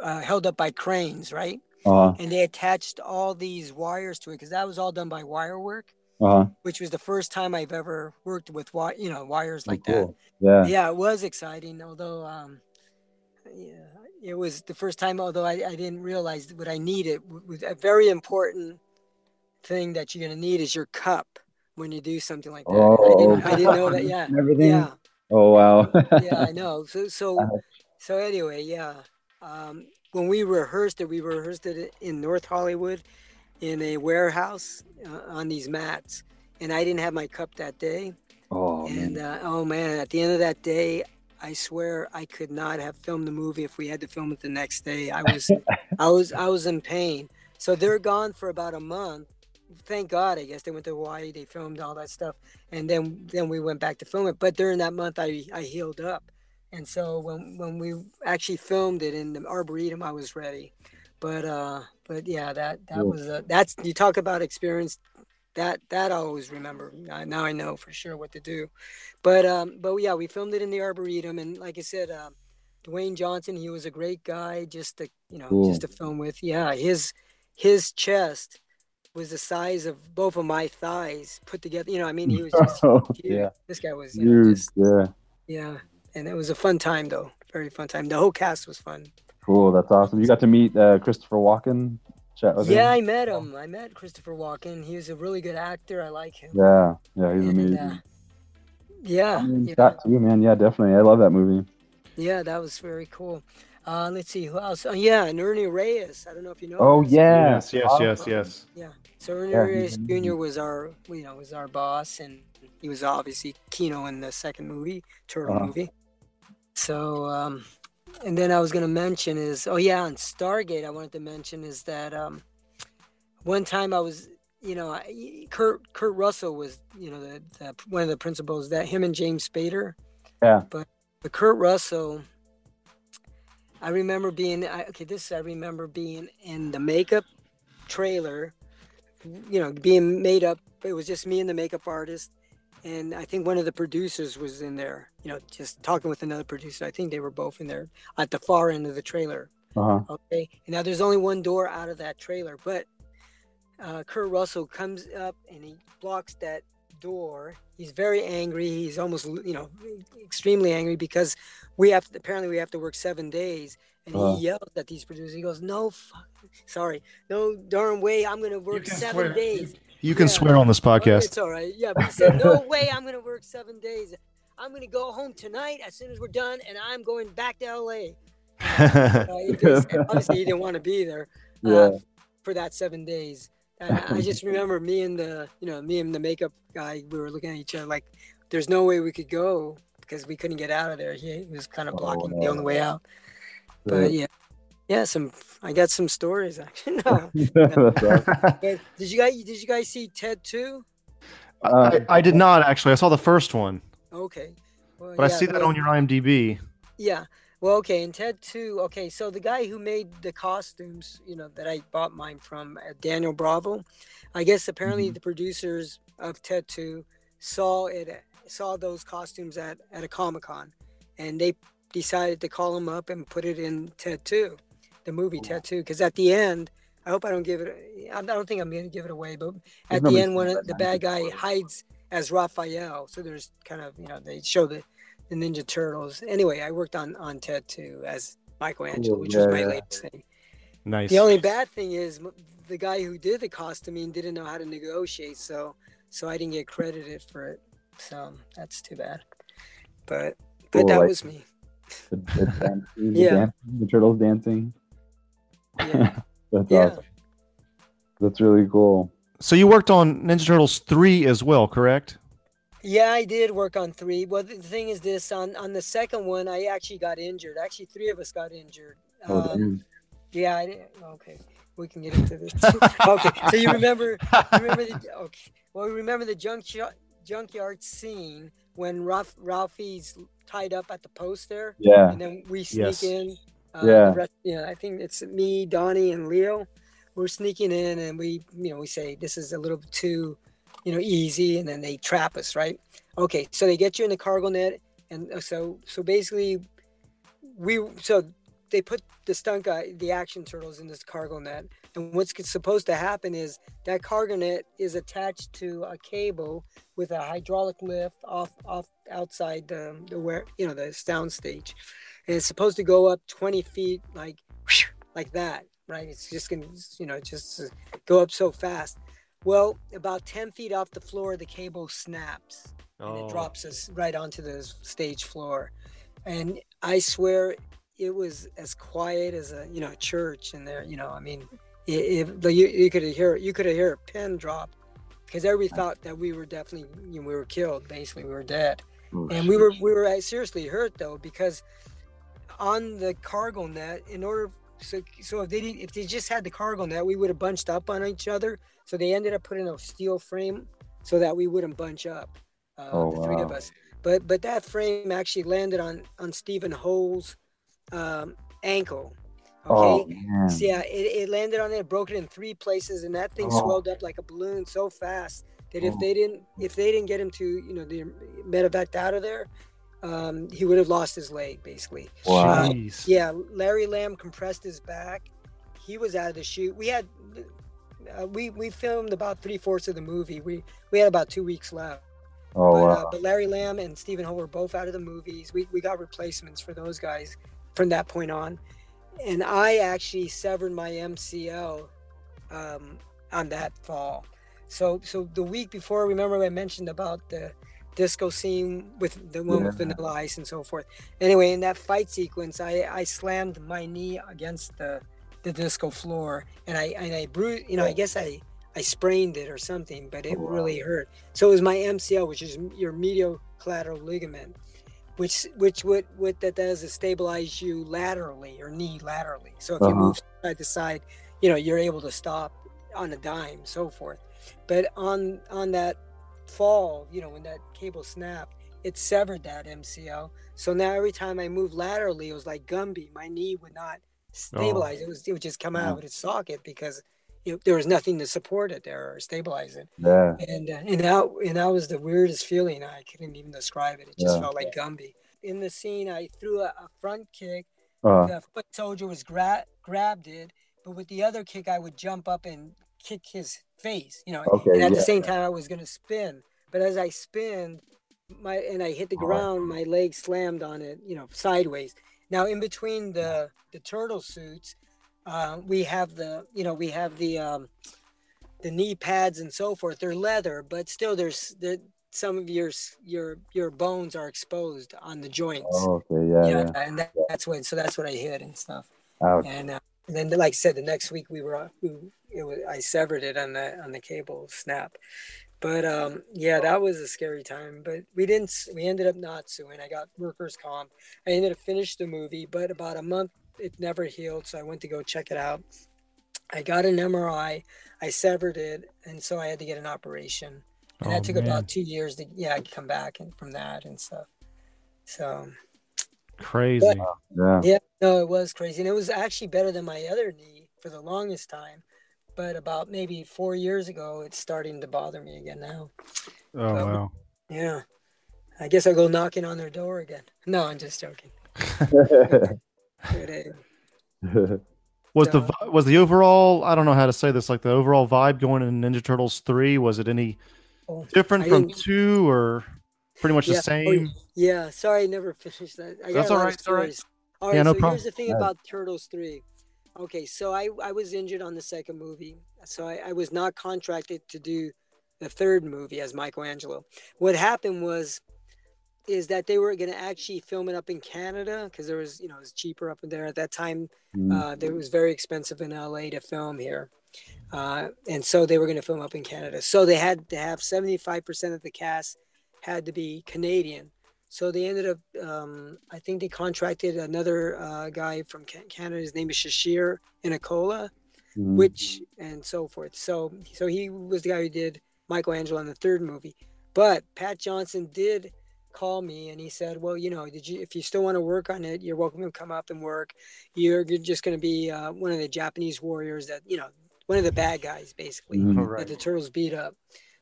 uh, held up by cranes, right? Uh-huh. And they attached all these wires to it because that was all done by wire work, Uh-huh. which was the first time I've ever worked with wi- you know, wires Oh, like that. Yeah. yeah it was exciting although um yeah it was the first time although i, I didn't realize what i needed was a very important thing that you're going to need is your cup when you do something like that I, Oh, didn't, I didn't know that yeah everything. yeah Oh wow. yeah i know so so so anyway yeah um when we rehearsed it we rehearsed it in north hollywood in a warehouse uh, on these mats and i didn't have my cup that day oh and man. uh, oh man, at the end of that day, I swear I could not have filmed the movie if we had to film it the next day. I was, I was, I was in pain. So they're gone for about a month. Thank God, I guess they went to Hawaii. They filmed all that stuff, and then then we went back to film it. But during that month, I I healed up, and so when when we actually filmed it in the arboretum, I was ready. But uh, but yeah, that that Cool. was a, that's you talk about experience that that I always remember. Now I know for sure what to do. But um, but yeah, we filmed it in the arboretum, and like I said, um, Dwayne Johnson, he was a great guy just to you know Cool. just to film with. Yeah, his his chest was the size of both of my thighs put together. You know, I mean, he was just Oh, yeah. This guy was you know, Huge. just Yeah. yeah, and it was a fun time though, very fun time. The whole cast was fun. Cool. That's awesome. You got to meet uh, Christopher Walken. Chat with Yeah, him. I met him. I met Christopher Walken. He was a really good actor. I like him. Yeah. Yeah. He's And, amazing. uh, yeah, I mean, yeah. Scott too, man. Yeah, definitely. I love that movie. Yeah, that was very cool. Uh, let's see who else. Oh, yeah, and Ernie Reyes. I don't know if you know. Oh him. Yes, yes, yes, yes. Yeah. So Ernie Yeah, Reyes Jr. was our, you know, was our boss, and he was obviously Keno in the second movie, Turtle Uh-huh. movie. So, um, and then I was gonna mention is, oh yeah, on Stargate, I wanted to mention is that um, one time I was, you know, I, Kurt Kurt Russell was, you know, the, the one of the principals that him and James Spader. Yeah. But but Kurt Russell I remember being I, okay. This I remember being in the makeup trailer. You know, being made up. It was just me and the makeup artist, and I think one of the producers was in there. You know, just talking with another producer. I think they were both in there at the far end of the trailer. Uh-huh. Okay. And now there's only one door out of that trailer, but uh, Kurt Russell comes up and he blocks that door. He's very angry. He's almost, you know, extremely angry because we have apparently we have to work seven days. And Uh. he yells at these producers. He goes, "No, fuck, sorry, no darn way. I'm gonna work seven swear. days." You can Yeah. swear on this podcast. It's all right. Yeah, but he said, "No way. I'm gonna work seven days. I'm gonna go home tonight as soon as we're done, and I'm going back to LA." Uh, because obviously he didn't want to be there uh, Yeah. for that seven days. And I just remember me and the, you know, me and the makeup guy, we were looking at each other like, there's no way we could go because we couldn't get out of there. He, he was kind of Oh, blocking the only way out. But yeah, yeah, some, I got some stories actually. No. That's did you guys, did you guys see Ted too? Uh, I, I did not actually. I saw the first one, Okay. Well, but I see that well- on your IMDb. Yeah. Well, okay, and Ted too. Okay, so the guy who made the costumes, you know, that I bought mine from, uh, Daniel Bravo, I guess apparently Mhm. the producers of Ted two saw it, saw those costumes at at a Comic Con, and they decided to call him up and put it in Ted two, the movie Ted two, because at the end. I hope I don't give it. I don't think I'm going to give it away, but at the end, when seen it, that the bad guy 1940. hides as Raphael, so there's kind of you know they show the the Ninja Turtles. Anyway, I worked on on Ted too as Michelangelo, Cool, which yeah, was my yeah. latest thing. Nice. The only bad thing is the guy who did the costuming didn't know how to negotiate, so so I didn't get credited for it. So that's too bad. But but Cool, that like- was me. the, the, dan- the Yeah. dancing, the turtles dancing. Yeah. That's Yeah. awesome. That's really cool. So you worked on Ninja Turtles three as well, correct? Yeah, I did work on three. Well, the thing is this on on the second one, I actually got injured. Actually, three of us got injured. Oh, Um. Yeah, I didn't. Okay, we can get into this. okay, so you remember? Remember the? Okay, well, remember the junkyard junkyard scene when Ralph Ralphie's tied up at the post there, yeah. and then we sneak Yes. in. Uh, Yeah. Rest, yeah, I think it's me, Donnie, and Leo. We're sneaking in, and we, you know, we say this is a little too, you know, easy, and then they trap us, right? Okay, so they get you in the cargo net, and uh, so so basically, we so they put the stunt guy, the action turtles, in this cargo net, and what's supposed to happen is that cargo net is attached to a cable with a hydraulic lift off off outside the the where you know the sound stage, and it's supposed to go up 20 feet like like that, right? It's just gonna you know just go up so fast. Well, about 10 feet off the floor, the cable snaps and Oh. it drops us right onto the stage floor. And I swear it was as quiet as a you know church in there. You know, I mean, if you, you could hear you could hear a pin drop because everybody mm. thought that we were definitely you know, we were killed. Basically, we were dead, Oh, and we were we were seriously hurt though because on the cargo net, in order so so if they didn't, if they just had the cargo net, we would have bunched up on each other. So they ended up putting a steel frame so that we wouldn't bunch up, uh, Oh, the three of us. But but that frame actually landed on on Stephen Ho's um, ankle. Oh, Okay. man. So, yeah, it, it landed on it, broke it in three places, and that thing Oh. swelled up like a balloon so fast that if Oh. they didn't if they didn't get him to you know the medevac out of there, um, he would have lost his leg basically. Wow. Jeez. Yeah, Larry Lam compressed his back. He was out of the shoot. We had uh, we we filmed about three fourths of the movie. We we had about two weeks left. Oh, but, wow. uh, but Larry Lam and Stephen Ho were both out of the movies. We we got replacements for those guys from that point on, and I actually severed my MCL um, on that fall. So so the week before, remember I mentioned about the disco scene with the one with Yeah. Vanilla Ice and so forth. Anyway, in that fight sequence, I I slammed my knee against the the disco floor, and I and I bruised. You know, I guess I I sprained it or something, but it Oh, wow. really hurt. So it was my MCL, which is your medial collateral ligament, which which what what that does is stabilize you laterally or knee laterally. So if you Uh-huh. move side to side, you know you're able to stop on a dime, so forth. But on on that fall, you know when that cable snapped, it severed that MCL. So now every time I moved laterally, it was like Gumby. My knee would not stabilize. It was it would just come out of its socket because you know, there was nothing to support it there or stabilize it. Yeah. And uh, and that and that was the weirdest feeling. I couldn't even describe it. It just Yeah. felt like Gumby. In the scene, I threw a, a front kick. Uh, The foot soldier was gra- grabbed it, but with the other kick, I would jump up and kick his face. You know, Okay, and at yeah. the same time, I was gonna spin. But as I spin, my and I hit the Oh. ground, my leg slammed on it. You know, sideways. Now in between the the turtle suits, uh, we have the you know we have the um, the knee pads and so forth. They're leather, but still there's there, some of your your your bones are exposed on the joints. oh, okay. Yeah. yeah, Yeah. and that, that's what so that's what I hit and stuff. Ouch. And, uh, and then, like I said, the next week we were, we, it was, I severed it on the on the cable snap. But um, yeah, that was a scary time. But we didn't we ended up not suing. I got workers' comp. I ended up finished the movie, but about a month it never healed. So I went to go check it out. I got an MRI. I severed it, and so I had to get an operation. And Oh, that took man. about two years to yeah come back and from that and stuff. So Crazy. Yeah. yeah, no, it was crazy, and it was actually better than my other knee for the longest time. But about maybe four years ago, it's starting to bother me again now. Oh wow. Yeah, I guess I'll go knocking on their door again. No, I'm just joking. But, Was the was the overall I don't know how to say this like the overall vibe going in Ninja Turtles three was it any Oh, different I from two or pretty much yeah, the oh, same? yeah, sorry, I never finished that. I got That's a all lot right, of it's all right. stories. All right, Yeah, no so problem. here's the thing Yeah. about Turtles 3. Okay, so I, I was injured on the second movie. So I, I was not contracted to do the third movie as Michelangelo. What happened was is that they were going to actually film it up in Canada because there was, you know, it was cheaper up in there at that time. Mm. Uh, it was very expensive in LA to film here. Uh, and so they were going to film up in Canada. So they had to have 75% of the cast had to be Canadian. So they ended up, um, I think they contracted another uh, guy from Canada. His name is Shashir Inacola, Mm. which and so forth. So so he was the guy who did Michelangelo in the third movie. But Pat Johnson did call me and he said, "Well, you know, did you if you still want to work on it, you're welcome to come up and work. You're you're just going to be uh, one of the Japanese warriors that you know, one of the bad guys basically Mhm. All right. that the turtles beat up."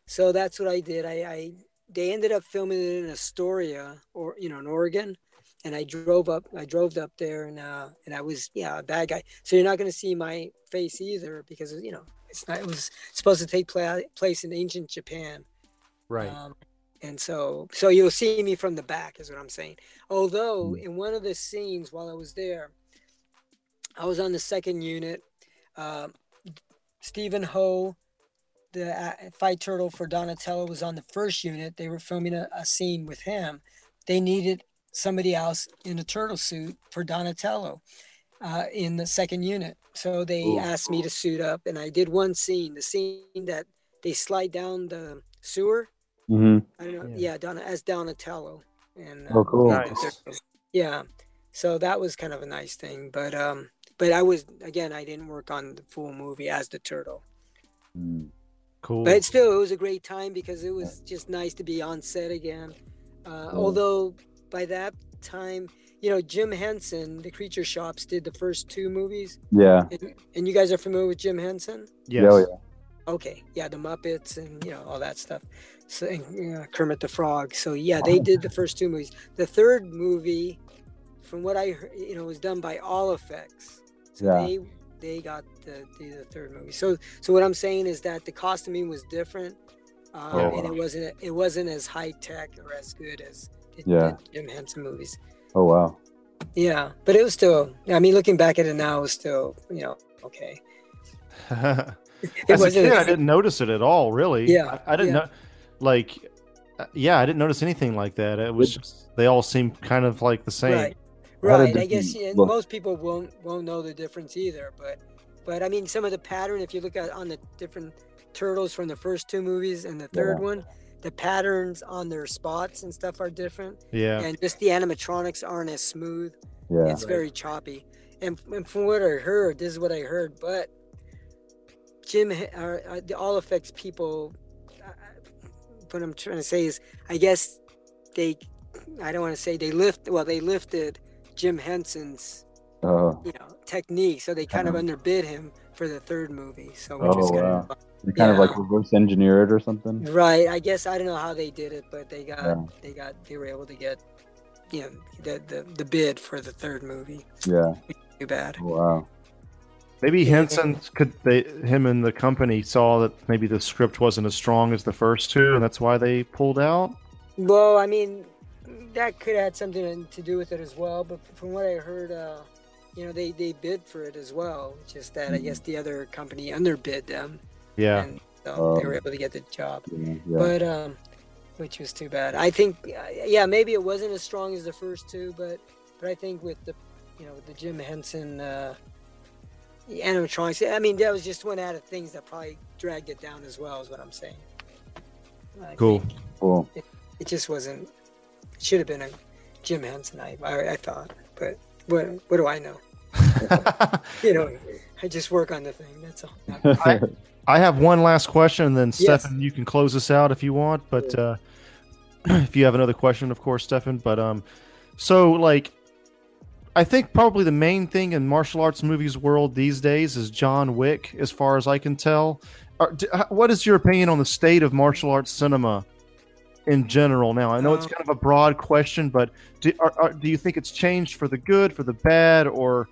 So that's what I did. I, I they ended up filming it in Astoria or you know in Oregon, and I drove up. I drove up there and uh, and I was yeah a bad guy. So you're not going to see my face either because you know it's not. It was supposed to take pla- place in ancient Japan. Right. Um, and so, so you'll see me from the back, is what I'm saying. Although Mm. in one of the scenes while I was there, I was on the second unit. Um, Stephen Ho, the uh, fight turtle for Donatello, was on the first unit. They were filming a, a scene with him. They needed somebody else in a turtle suit for Donatello uh, in the second unit. So they Ooh. asked me to suit up, and I did one scene. The scene that they slide down the sewer. Mhm. I don't know. Yeah. Yeah, Donna as Donatello. And Oh, cool. and Nice. Yeah. So that was kind of a nice thing, but um, but I was again, I didn't work on the full movie as the turtle, Mm. Cool. but still, it was a great time because it was just nice to be on set again. Uh, Although by that time, you know, Jim Henson, the Creature Shops, did the first two movies, Yeah. and, and you guys are familiar with Jim Henson. yes. Yeah, oh, yeah. Okay, yeah, the Muppets and you know all that stuff. So and, uh, Kermit the Frog. So yeah, they did the first two movies. The third movie, from what I heard, you know, was done by All Effects. So Yeah. they they got the, the the third movie. So so what I'm saying is that the costuming was different, uh, Oh, and it wasn't it wasn't as high tech or as good as the, Yeah. the Jim Henson movies. Oh wow. Yeah, but it was still. I mean, looking back at it now, it was still you know okay. It As a kid, I didn't notice it at all. Really. Yeah, I, I didn't yeah. know. Like, uh, yeah, I didn't notice anything like that. It was just they all seemed kind of like the same. Right. Right. I guess look? most people won't won't know the difference either. But but I mean, some of the pattern, if you look at on the different turtles from the first two movies and the third Yeah. one, the patterns on their spots and stuff are different, Yeah. and just the animatronics aren't as smooth. Yeah. It's very choppy. And, and from what I heard, this is what I heard. But Jim, H- uh, uh, the All Effects people, uh, what I'm trying to say is, I guess they I don't want to say they lift. Well, they lifted Jim Henson's Uh, you know technique, so they kind of underbid him for the third movie. So which Oh, is kind wow. of they kind of like reverse engineer it or something. right. I guess I don't know how they did it, but they got Yeah. they got they were able to get you know the the, the bid for the third movie. Yeah. Too bad. Wow. Maybe Henson could they him and the company saw that maybe the script wasn't as strong as the first two, and that's why they pulled out. Well, I mean, that could have had something to do with it as well. But from what I heard, uh, you know, they, they bid for it as well. Just that I guess the other company underbid them, Yeah, and so they Oh. were able to get the job. Yeah. yeah. But um, which was too bad. I think, uh, yeah, maybe it wasn't as strong as the first two, but but I think with the, you know, with the Jim Henson uh, animatronics, I mean, that was just one out of things that probably dragged it down as well. Is what I'm saying. I cool. cool. it just wasn't. It should have been a Jim Henson. I, I, I thought, but what what do I know? You know, I just work on the thing. That's all. I have one last question, and then Yes. Stefan, you can close us out if you want. But uh, if you have another question, of course, Stefan. But um, so like, I think probably the main thing in martial arts movies world these days is John Wick, as far as I can tell. Are, d- h- what is your opinion on the state of martial arts cinema in general? Now, I know it's Um, kind of a broad question, but do, are, are, do you think it's changed for the good, for the bad, or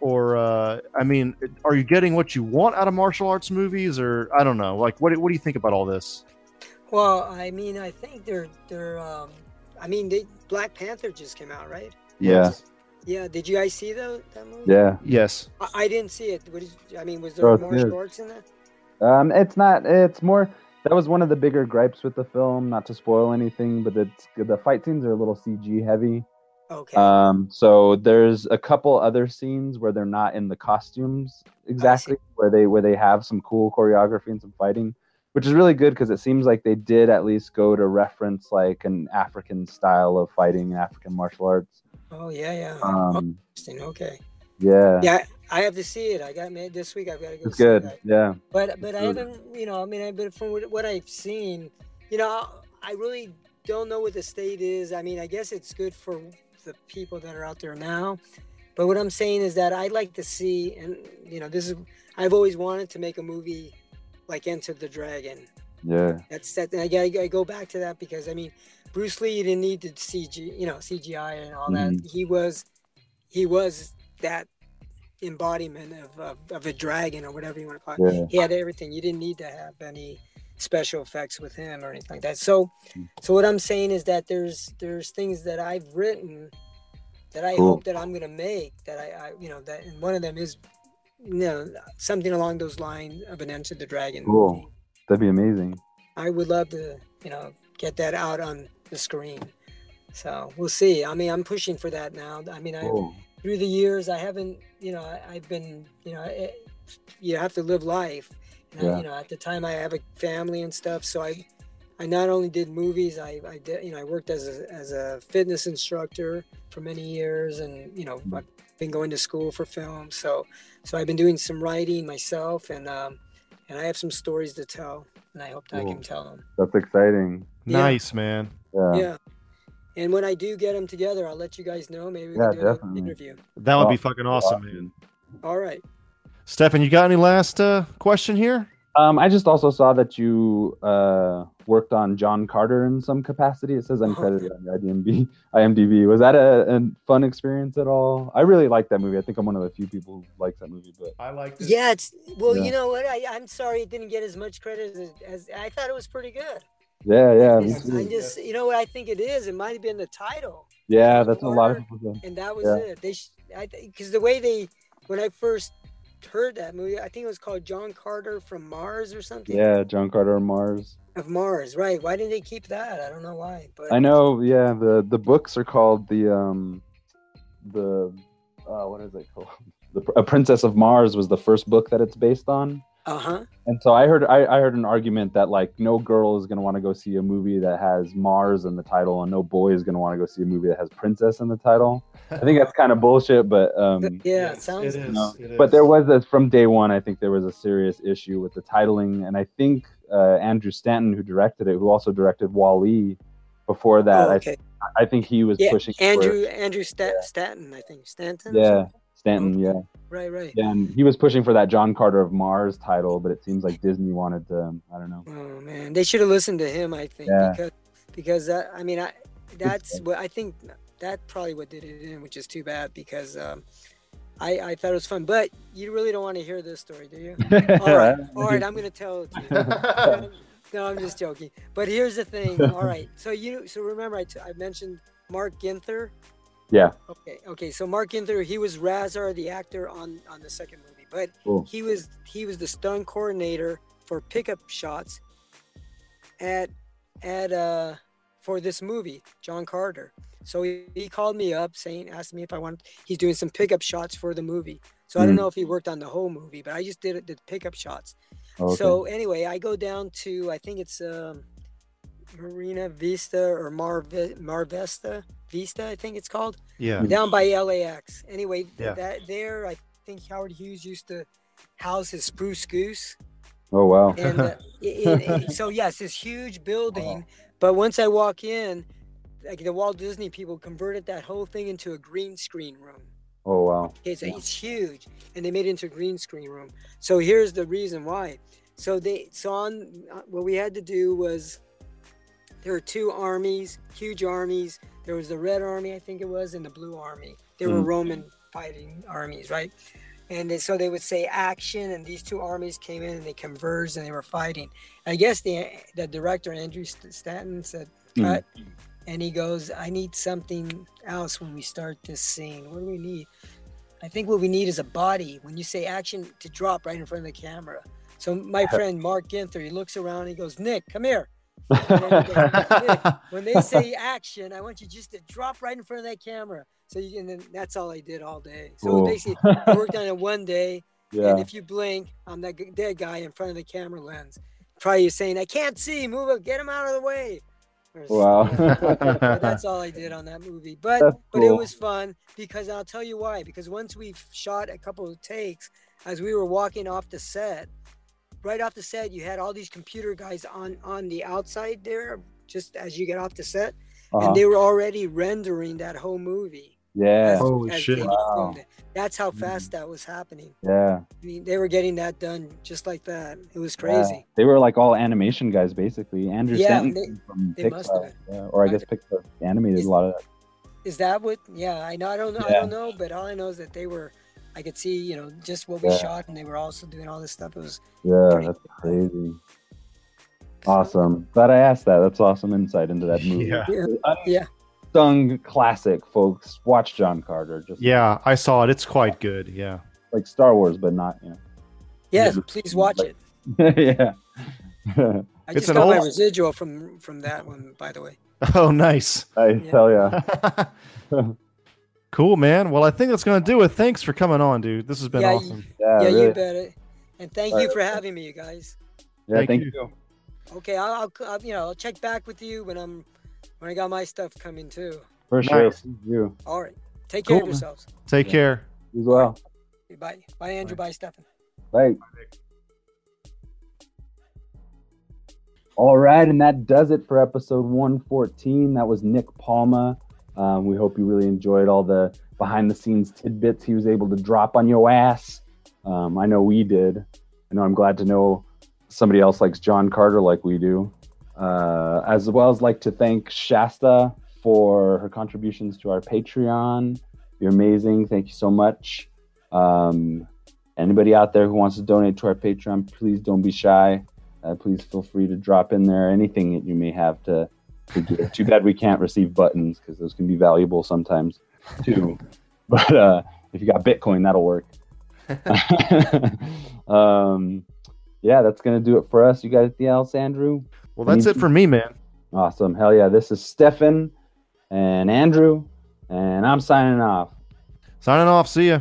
or uh, I mean, are you getting what you want out of martial arts movies, or I don't know? Like, what what do you think about all this? well, I mean, I think they're they're. Um, I mean, they, Black Panther just came out, right? yeah. Yeah. Did you guys see the, that movie? Yeah. Yes. I, I didn't see it. What did, I mean, was there Oh, martial arts in that? Um, it's not. It's more. That was one of the bigger gripes with the film. Not to spoil anything, but it's the fight scenes are a little CG heavy. Okay. Um, so there's a couple other scenes where they're not in the costumes exactly, where they where they have some cool choreography and some fighting, which is really good because it seems like they did at least go to reference like an African style of fighting, African martial arts. oh yeah, yeah. Um, Interesting. Okay. yeah, Yeah, I have to see it. I got made this week. I've got to go. it's see good. that. Yeah, But but I good. haven't, you know, I mean, I but from what I've seen, you know, I really don't know what the state is. I mean, I guess it's good for the people that are out there now. But what I'm saying is that I'd like to see, and you know, this is I've always wanted to make a movie like Enter the Dragon. yeah, That's that. And I, gotta- I go back to that because I mean, Bruce Lee didn't need to CG, you know, CGI and all that. Mm-hmm. He was, he was that embodiment of, of, of a dragon or whatever you want to call it. yeah, He had everything. You didn't need to have any special effects with him or anything like that. So, mm. so what I'm saying is that there's there's things that I've written that I Cool. hope that I'm gonna make that I, I you know that and one of them is you know something along those lines of an Enter the Dragon Cool. movie. that'd be amazing. I would love to, you know, get that out on the screen. So we'll see. I mean, I'm pushing for that now. I mean, I Cool. Through the years, I haven't, you know, I, I've been, you know, eh, you have to live life. And I, you know, at the time, I have a family and stuff, so I, I not only did movies, I, I did, you know, I worked as a as a fitness instructor for many years, and you know, Mm-hmm. I've been going to school for film. So, so I've been doing some writing myself, and um, and I have some stories to tell, and I hope that I can tell them. That's exciting. Yeah. Nice, man. Yeah, Yeah. And when I do get them together, I'll let you guys know. Maybe we Yeah, can do an interview. That would be fucking awesome, man. All right. Stefan, you got any last uh, question here? Um, I just also saw that you uh, worked on John Carter in some capacity. It says uncredited on your IMDb. IMDb. Was that a, a fun experience at all? I really like that movie. I think I'm one of the few people who likes that movie. But I like Yeah, it's well, Yeah. you know what? I, I'm sorry it didn't get as much credit as, as I thought it was pretty good. Yeah, yeah, me It's- I just, you know what I think it is? It might have been the title, yeah. That's what a lot of people say. and that was Yeah. it. They, I, because the way they, when I first heard that movie, I think it was called John Carter from Mars or something. Yeah, John Carter on Mars. Of Mars, right? Why didn't they keep that? I don't know why, but I know. Yeah, the the books are called the um the uh, what is it called? The a Princess of Mars was the first book that it's based on. Uh huh. And so I heard I, I heard an argument that like no girl is gonna want to go see a movie that has Mars in the title, and no boy is gonna want to go see a movie that has princess in the title. I think that's kind of bullshit, but um, Yeah, it sounds. it is. No, it but there was a, from day one. I think there was a serious issue with the titling, and I think uh, Andrew Stanton, who directed it, who also directed Wall-E, before that, Oh, I okay. I think he was Yeah, pushing for- Andrew Andrew Stat- Stanton, I think Stanton. yeah. Stanton. Yeah, Right, right. and he was pushing for that John Carter of Mars title, but it seems like Disney wanted to. I don't know. Oh man, they should have listened to him. I think Yeah. because because that, I mean I that's what I think that probably what did it in, which is too bad because um, I I thought it was fun. But you really don't want to hear this story, do you? All right, all right, I'm gonna tell it to you. no, I'm just joking. But here's the thing. All right, so you so remember I, t- I mentioned Mark Ginther. Yeah. Okay. Okay. So Mark Ginther, he was Rahzar, the actor on on the second movie, but Cool. he was he was the stunt coordinator for pickup shots at at uh for this movie, John Carter. So he, he called me up saying, asked me if I want. He's doing some pickup shots for the movie. So I don't Mm. know if he worked on the whole movie, but I just did it, the pickup shots. Okay. So anyway, I go down to I think it's um, Marina Vista or Mar Mar Vista Vista, I think it's called Yeah. down by LAX. Anyway, Yeah. that there, I think Howard Hughes used to house his Spruce Goose, oh wow. and uh, it, it, it- so yes, this huge building. But once I walk in, like the Walt Disney people converted that whole thing into a green screen room. Oh wow. Okay, so it's huge, and they made it into a green screen room. So here's the reason why. So they so on uh, what we had to do was there were two armies, huge armies. There was the Red Army, I think it was, and the Blue Army. They were Mhm. Roman fighting armies, right? And they, so they would say action, and these two armies came in and they converged and they were fighting. I guess the the director Andrew Stanton said cut, and he goes, "I need something else when we start this scene. What do we need?" I think what we need is a body. When you say action, to drop right in front of the camera. So my friend Mark Ginther, he looks around, he goes, "Nick, come here." And then he goes, "Nick, when they say action, I want you just to drop right in front of that camera. So you and then that's all I did all day. So Cool. basically, I worked on it one day, Yeah. and if you blink, I'm that dead guy in front of the camera lens. Probably saying, "I can't see. Move up. Get him out of the way." Or Wow. that's all I did on that movie. But That's but it was fun because I'll tell you why. Because once we shot a couple of takes, as we were walking off the set, right off the set, you had all these computer guys on on the outside there, just as you get off the set, Uh-huh. and they were already rendering that whole movie. Yeah. as- Holy as shit. Wow. That's how fast that was happening. Yeah. I mean, they were getting that done just like that. It was Yeah. crazy. They were like all animation guys, basically. Andrew Yeah, Stanton they- from they must have Pixar, yeah, or I guess Pixar animated Is- a lot of that. Is that what? Yeah, I know. I don't know. I don't know. But all I know is that they were. I could see, you know, just what we Yeah. shot, and they were also doing all this stuff. It was Yeah, Pretty that's crazy. Awesome. Glad I asked that. That's awesome insight into that movie. Yeah. Yeah. Yeah. Unsung classic, folks. Watch John Carter. Just Yeah, I saw it. It's quite good. Yeah. like Star Wars, but not, you yes. Yeah. Please watch it. yeah. I It's just an got my residual from from that one, by the way. Oh, nice. I Yeah. tell ya. Cool, man. Well, I think that's going to do it. Thanks for coming on, dude. This has been Yeah, you- awesome. Yeah, yeah, really. you bet it. And thank you for having me, you guys. Yeah, Thank thank, you. you. Okay, I'll, I'll, I'll you know I'll check back with you when I'm when I got my stuff coming too. For sure. Nice. You All right, take care Cool, of man. yourselves. Take care. as well. Bye, bye, Andrew. Bye, Stefan. Right. All right, and that does it for episode 114. That was Nick Palma. Um, we hope you really enjoyed all the behind the scenes tidbits he was able to drop on your ass. Um, I know we did. I know I'm glad to know somebody else likes John Carter like we do. Uh, as well as like to thank Shasta for her contributions to our Patreon. You're amazing. Thank you so much. Um, anybody out there who wants to donate to our Patreon, please don't be shy. Uh, please feel free to drop in there anything that you may have to. Too bad we can't receive buttons because those can be valuable sometimes too. But uh, if you got Bitcoin, that'll work. um, yeah, that's gonna do it for us. You got anything else, Andrew? Well, that's it for me, man. Awesome. Hell yeah. This is Stefan and Andrew, and I'm signing off. Signing off. See ya.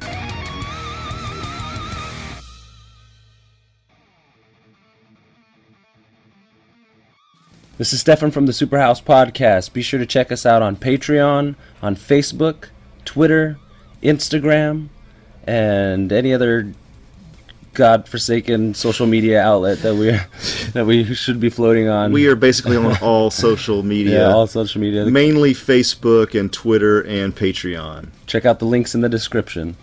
This is Stefan from the Superhouse Podcast. Be sure to check us out on Patreon, on Facebook, Twitter, Instagram, and any other godforsaken social media outlet that we that we should be floating on. We are basically on all social media. yeah, all social media. mainly Facebook and Twitter and Patreon. Check out the links in the description.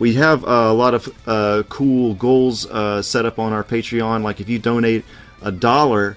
We have uh, a lot of uh, cool goals uh, set up on our Patreon. Like if you donate a dollar,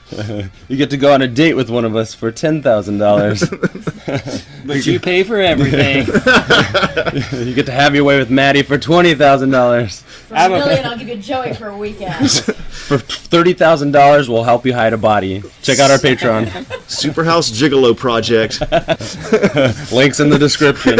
You get to go on a date with one of us for ten thousand dollars. But you pay for everything. you get to have your way with Maddie for twenty thousand dollars. For a million, I'll give you Joey for a weekend. For thirty thousand dollars, we'll help you hide a body. Check out our Patreon. Superhouse Gigolo Project. Links in the description.